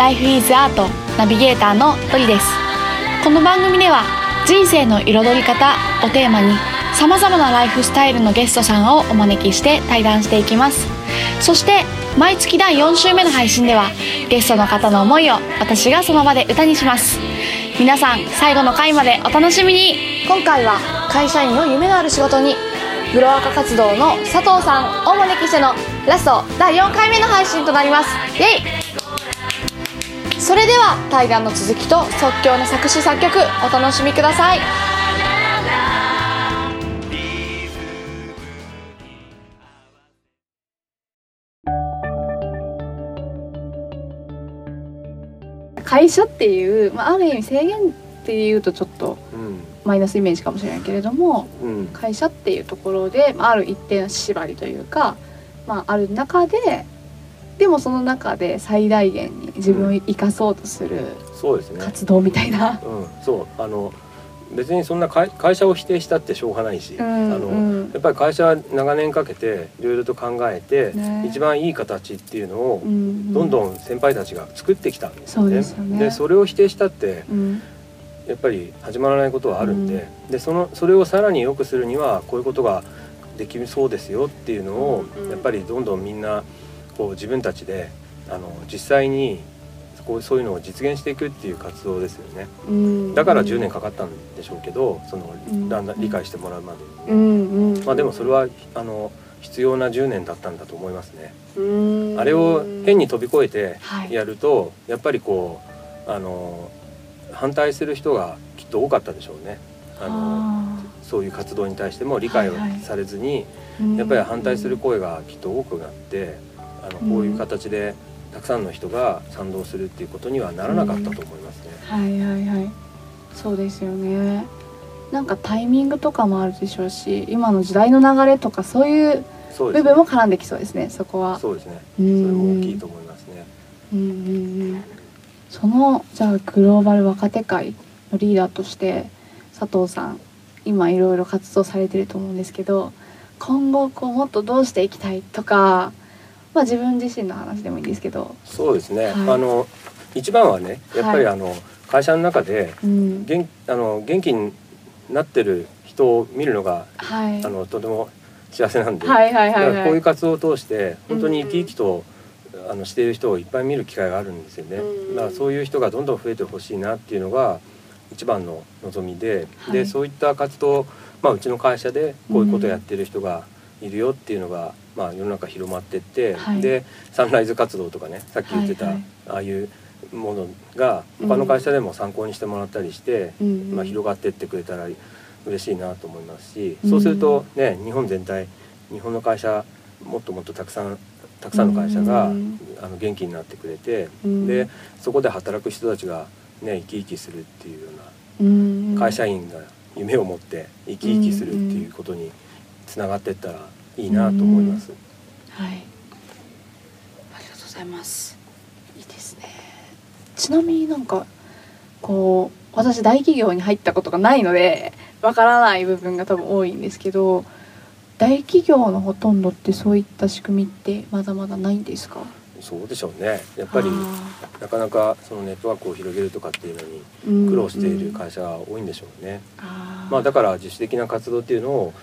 Life is Art ナビゲーターのドリです。この番組では人生の彩り方をテーマにさまざまなライフスタイルのゲストさんをお招きして対談していきます。そして毎月第4週目の配信ではゲストの方の思いを私がその場で歌にします。皆さん最後の回までお楽しみに。今回は会社員の夢のある仕事にグロアカ活動の佐藤さんをお招きしてのラスト第4回目の配信となります。イエイ!それでは対談の続きと即興の作詞作曲お楽しみください。会社っていう、まあ、ある意味制限っていうとちょっとうん。マイナスイメージかもしれないけれどもうん。会社っていうところで、まあ、ある一定の縛りというか、まあ、ある中ででもその中で最大限に自分を生かそうとするそうですね。活動みたいな。うん、そう。あの別にそんな会会社を否定したってしょうがないし、うんあのうん。やっぱり会社は長年かけていろいろと考えて、ね。一番いい形っていうのをうんどんどん先輩たちが作ってきたんですよそうね。ですよね。それを否定したってうん。やっぱり始まらないことはあるんで、でそのそれをさらに良くするにはこういうことができそうですよっていうのを、うんうん。やっぱりどんどんみんなこう自分たちであの実際にこうそういうのを実現していくっていう活動ですよね。うん。だから10年かかったんでしょうけどそのうん。だんだん理解してもらうまで。に、うんうん。まあでもそれはあの必要な10年だったんだと思いますね。うん。あれを変に飛び越えてはい。やるとやっぱりこうあの反対する人がきっと多かったでしょうね。あのあそういう活動に対しても理解をはいはい。されずに、ーやっぱり反対する声がきっと多くなってあのこういう形でたくさんの人が賛同するっていうことにはならなかったと思いますね。はいはいはいそうですよねなんかタイミングとかもあるでしょうし今の時代の流れとかそういう部分も絡んできそうですねそこはそうですね。そそれも大きいと思いますね。うんうんうんそのじゃあグローバル若手会のリーダーとして佐藤さん今いろいろ活動されてると思うんですけど今後こうもっとどうしていきたいとか、まあ、自分自身の話でもいいんですけど、そうですね。はい。あの一番はねやっぱりあの、会社の中でうん、元あの元気になってる人を見るのがはい。あのとても幸せなんで、はいはいはいだからこういうはい活動を通して本当に生き生きうと、あのしている人をいっぱい見る機会があるんですよね、うん。だからそういう人がどんどん増えてほしいなっていうのが一番の望みで、はい。でそういった活動、まあ、うちの会社でこういうことをやってる人がいるよっていうのが、まあ、世の中広まってって、はい。でサンライズ活動とかねさっき言ってた、はいはい。ああいうものが他の会社でも参考にしてもらったりして、うんうん。まあ、広がってってくれたら嬉しいなと思いますし、うんそうするとね日本全体日本の会社もっともっとたくさんたくさんの会社が、うんあの元気になってくれて、うん。でそこで働く人たちがね生き生きするっていうよううんな会社員が夢を持って生き生きするっていうことにつながっていったらいいなと思います。はい。ありがとうございます。いいですね。ちなみになんかこう私大企業に入ったことがないのでわからない部分が多分多いんですけど大企業のほとんどってそういった仕組みってまだまだないんですか？そうでしょうね。やっぱりあなかなかそのネットワークを広げるとかっていうのにー苦労しているうんうん会社が多いんでしょうね。あーまあ、だから自主的な活動っていうのを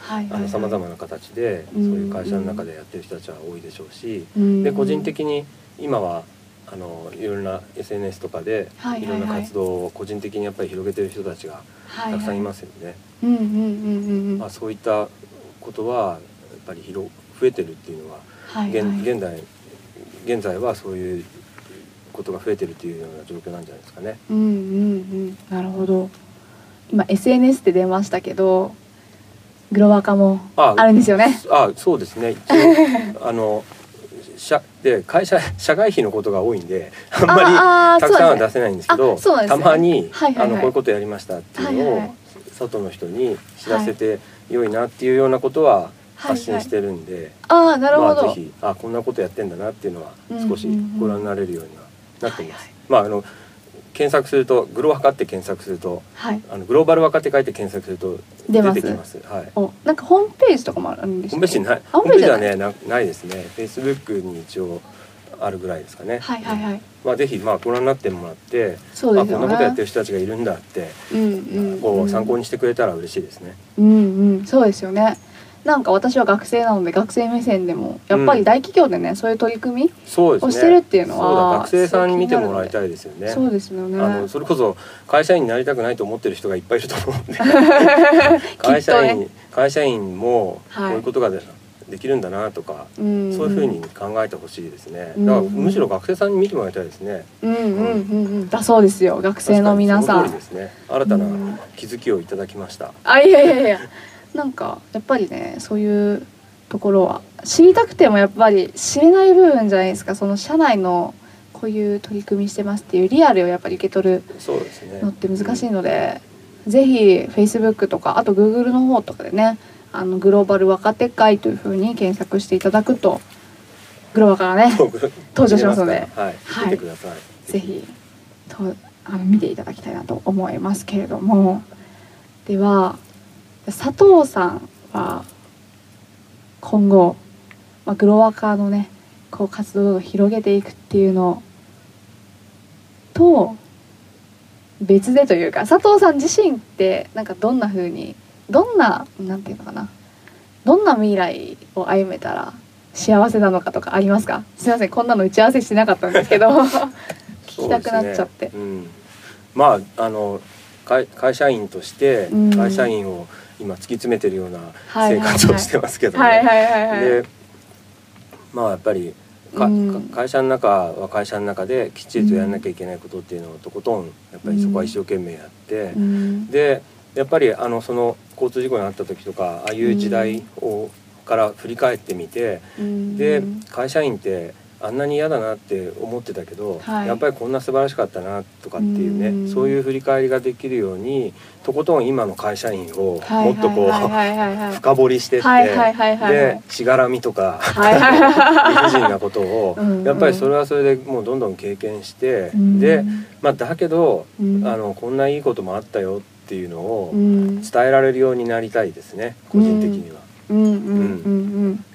さまざまな形でそういう会社の中でやってる人たちは多いでしょうし、うん。で個人的に今はあのいろんな SNS とかではいろんな活動を個人的にやっぱり広げてる人たちがはいたくさんいすますよね。そういったことはやっぱり広増えてるっていうのは、現はいはい。現代現在はそういうことが増えてるっていうような状況なんじゃないですかね。うんうんうん。なるほど今 SNS って出ましたけどグロワカもああるんですよね。あそうですね。一応 あの社で会社社外費のことが多いんであんまりたくさんは出せないんですけどあそうなんですね。たまに、はいはいはい。あのこういうことやりましたっていうのを、はいはい外の人に知らせて良いなっていうようなことははい発信してるんで、ああなるほど、まあぜひあこんなことやってんだなっていうのは少しご覧になれるようにはなっています。はいはい。まああの検索するとグロワカって検索するとはいあのグローバル若手書いて検索すると出てきます。はい。おなんかホームページとかもあるんですホームページない。あホームページじゃない？ホームページはねなないですね。フェイスブックに一応あるぐらいですかね。はいはいはいまあ、ぜひまあご覧になってもらって、あそうですよねこんなことやってる人たちがいるんだってうんうんこううん参考にしてくれたら嬉しいですね。うんうんそうですよねなんか私は学生なので学生目線でもやっぱり大企業でね、そういう取り組み。をしてるっていうのはそうだ学生さんに見てもらいたいですよね。そうですよね。あのそれこそ会社員になりたくないと思ってる人がいっぱいいると思うんで。会社員、会社員もこはい。ういうことがでできるんだなとか、うん。そういうふうに考えてほしいですね。うん。だからむしろ学生さんに見てもらいたいですね。うんうんうんうんだそうですよ。学生の皆さん。新たなうん。気づきをいただきました。あいやいやいやなんかやっぱりねそういうところは知りたくてもやっぱり知れない部分じゃないですか。その社内のこういう取り組みしてますっていうリアルをやっぱり受け取る。のって難しいので、ぜひ Facebook とかあと Google の方とかでねあのグローバル若手会というふうに検索していただくとグローバからね登登場しますので。はい、はい。見てください。ぜひとあの見ていただきたいなと思いますけれども。では佐藤さんは今後、まあ、グロワカのねこう活動を広げていくっていうのと別でというか佐藤さん自身ってなんかどんな風にどんななんていうのかなどんな未来を歩めたら幸せなのかとかありますか？すいませんこんなの打ち合わせしてなかったんですけど。聞きたくなっちゃって、うん、まああの会会社員としてうん。会社員を今突き詰めてるような生活をしてますけどでまあやっぱりか、会社の中は会社の中できっちりとやらなきゃいけないことっていうのをとことんやっぱりそこは一生懸命やって、うん。でやっぱりあのその交通事故に遭った時とかああいう時代を、から振り返ってみてうん。で会社員ってあんなに嫌だなって思ってたけど、はい。やっぱりこんな素晴らしかったなとかっていうね、うん。そういう振り返りができるようにとことん今の会社員をはいもっとこう、深掘りしてって、でしがらみとか理不尽なことをうんうん。やっぱりそれはそれでもうどんどん経験して、うん。で、まあ、だけど、うん。あのこんないいこともあったよっていうのをうん。伝えられるようになりたいですね個人的には。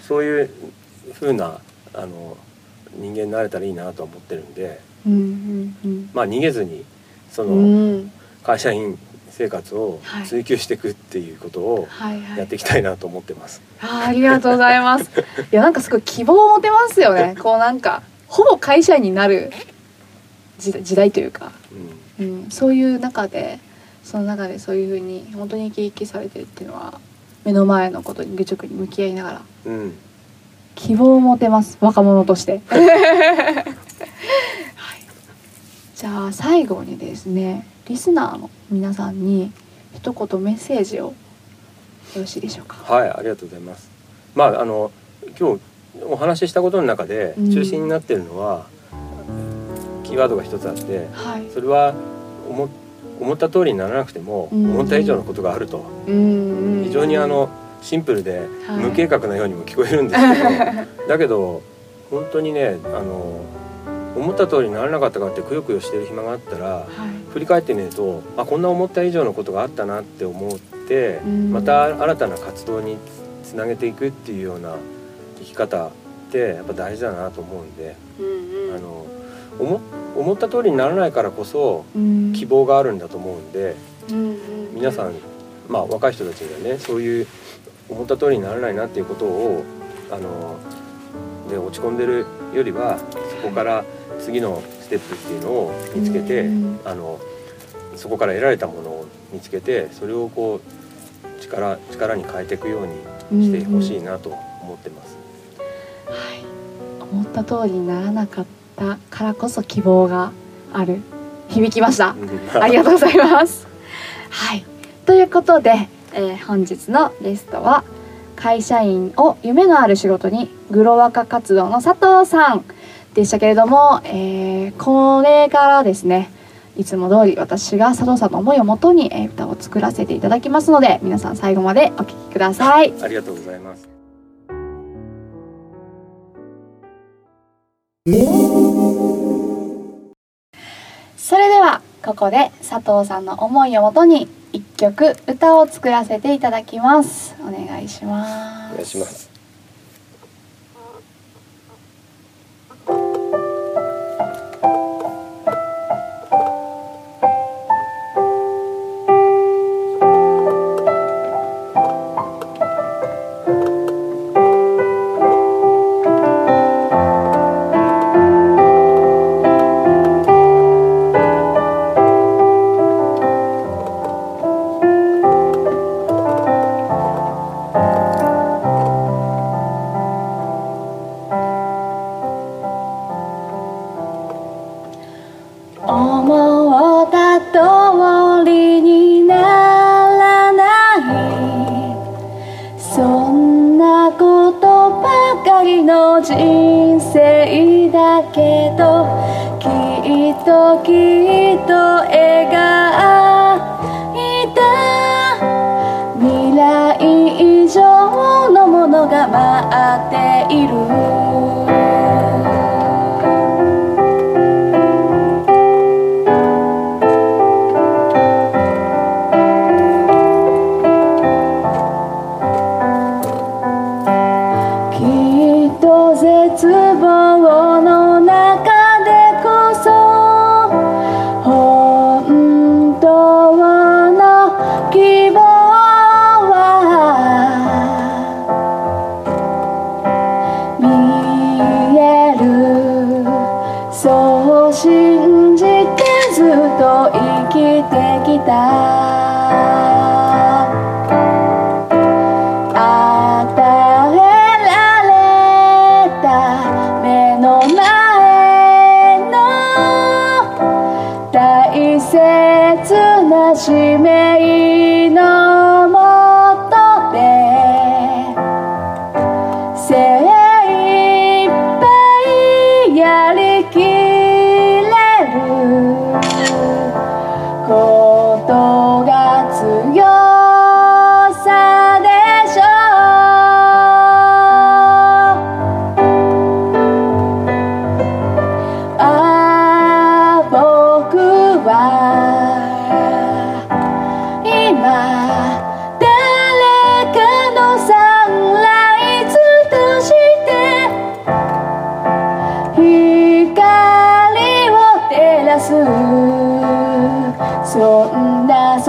そういう風なあの人間になれたらいいなとは思ってるんで、うんうんうん。まあ、逃げずにそのうん。会社員生活をはい。追求していくっていうことをはいはい。やっていきたいなと思ってます。あーありがとうございます。いやなんかすごい希望を持てますよね。こうなんかほぼ会社員になる時代時代というか、うん。うん、そういう中でその中でそういうふうに本当に生き生きされてるっていうのは目の前のことに愚直に向き合いながら。うん希望を持てます若者として。はい、じゃあ最後にですねリスナーの皆さんに一言メッセージをよろしいでしょうか。はい、ありがとうございます。まああの今日お話ししたことの中でうん中心になっているのは、キーワードが一つあって、はい。それは思思った通りにならなくても、うん思った以上のことがあると、うんうん非常にあのシンプルではい。無計画なようにも聞こえるんですけど、だけど本当にねあの思った通りにならなかったかってくよくよしてる暇があったらはい。振り返ってみるとあこんな思った以上のことがあったなって思って、うん。また新たな活動につなげていくっていうような生き方ってやっぱ大事だなと思うんで、うんあの思思った通りにならないからこそうん。希望があるんだと思うんでうんうん。皆さん、まあ、若い人たちがねそういう思った通りにならないなっていうことをあので落ち込んでるよりはそこから次のステップっていうのを見つけて、うん。あのそこから得られたものを見つけてそれをこう力力に変えていくようにしてほしいなと思ってます。はい、思った通りにならなかったからこそ希望がある。響きました。ありがとうございます。はい。ということで、えー本日のゲストは会社員を夢のある仕事にグロワカ活動の佐藤さんでしたけれども、えーこれからですねいつも通り私が佐藤さんの思いをもとに、えー歌を作らせていただきますので皆さん最後までお聴きくださいありがとうございます。それではここで佐藤さんの思いをもとに一曲歌を作らせていただきますお願いしますお願いします。人生だけどきっときっと描いた。未来以上のものが待っている。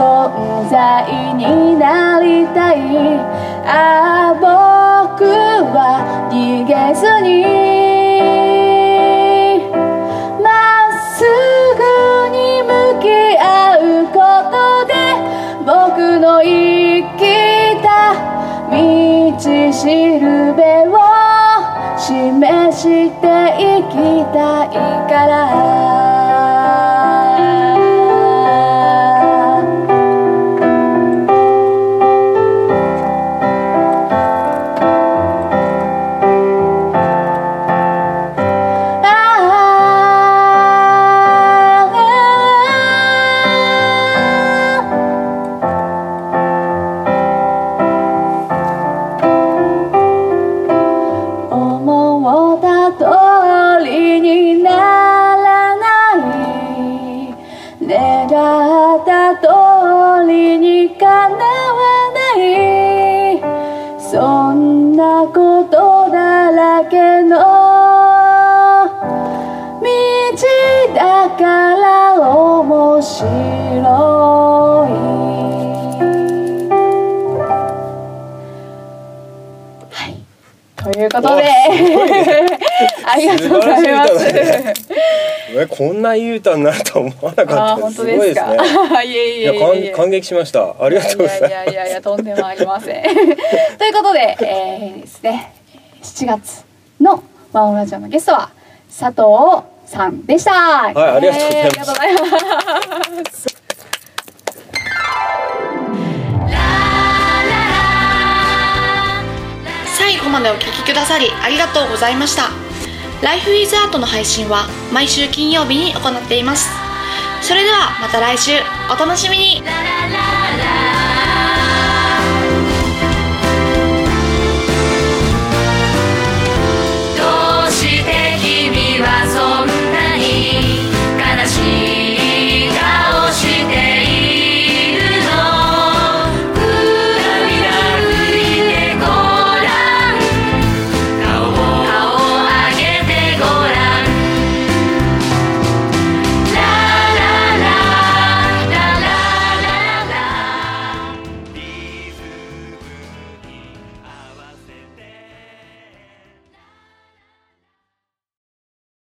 存在になりたい。ああ僕は逃げずに。まっすぐに向き合うことで僕の生きた道しるべを示していきたいから。白い。ということで。ありがとうございます。えこんないい歌になるとは思わなかった。すごいですね。いえいいやえい。感感激しました。ありがとうございます。いやいやいやいやとんでもありません。ということで、えー、ですね、7月のワンオンラジオのゲストは佐藤さんでした。はいありがとうございますありがとうございます。最後までお聞きくださりありがとうございました。ライフイズアートの配信は毎週金曜日に行っています。それではまた来週お楽しみに。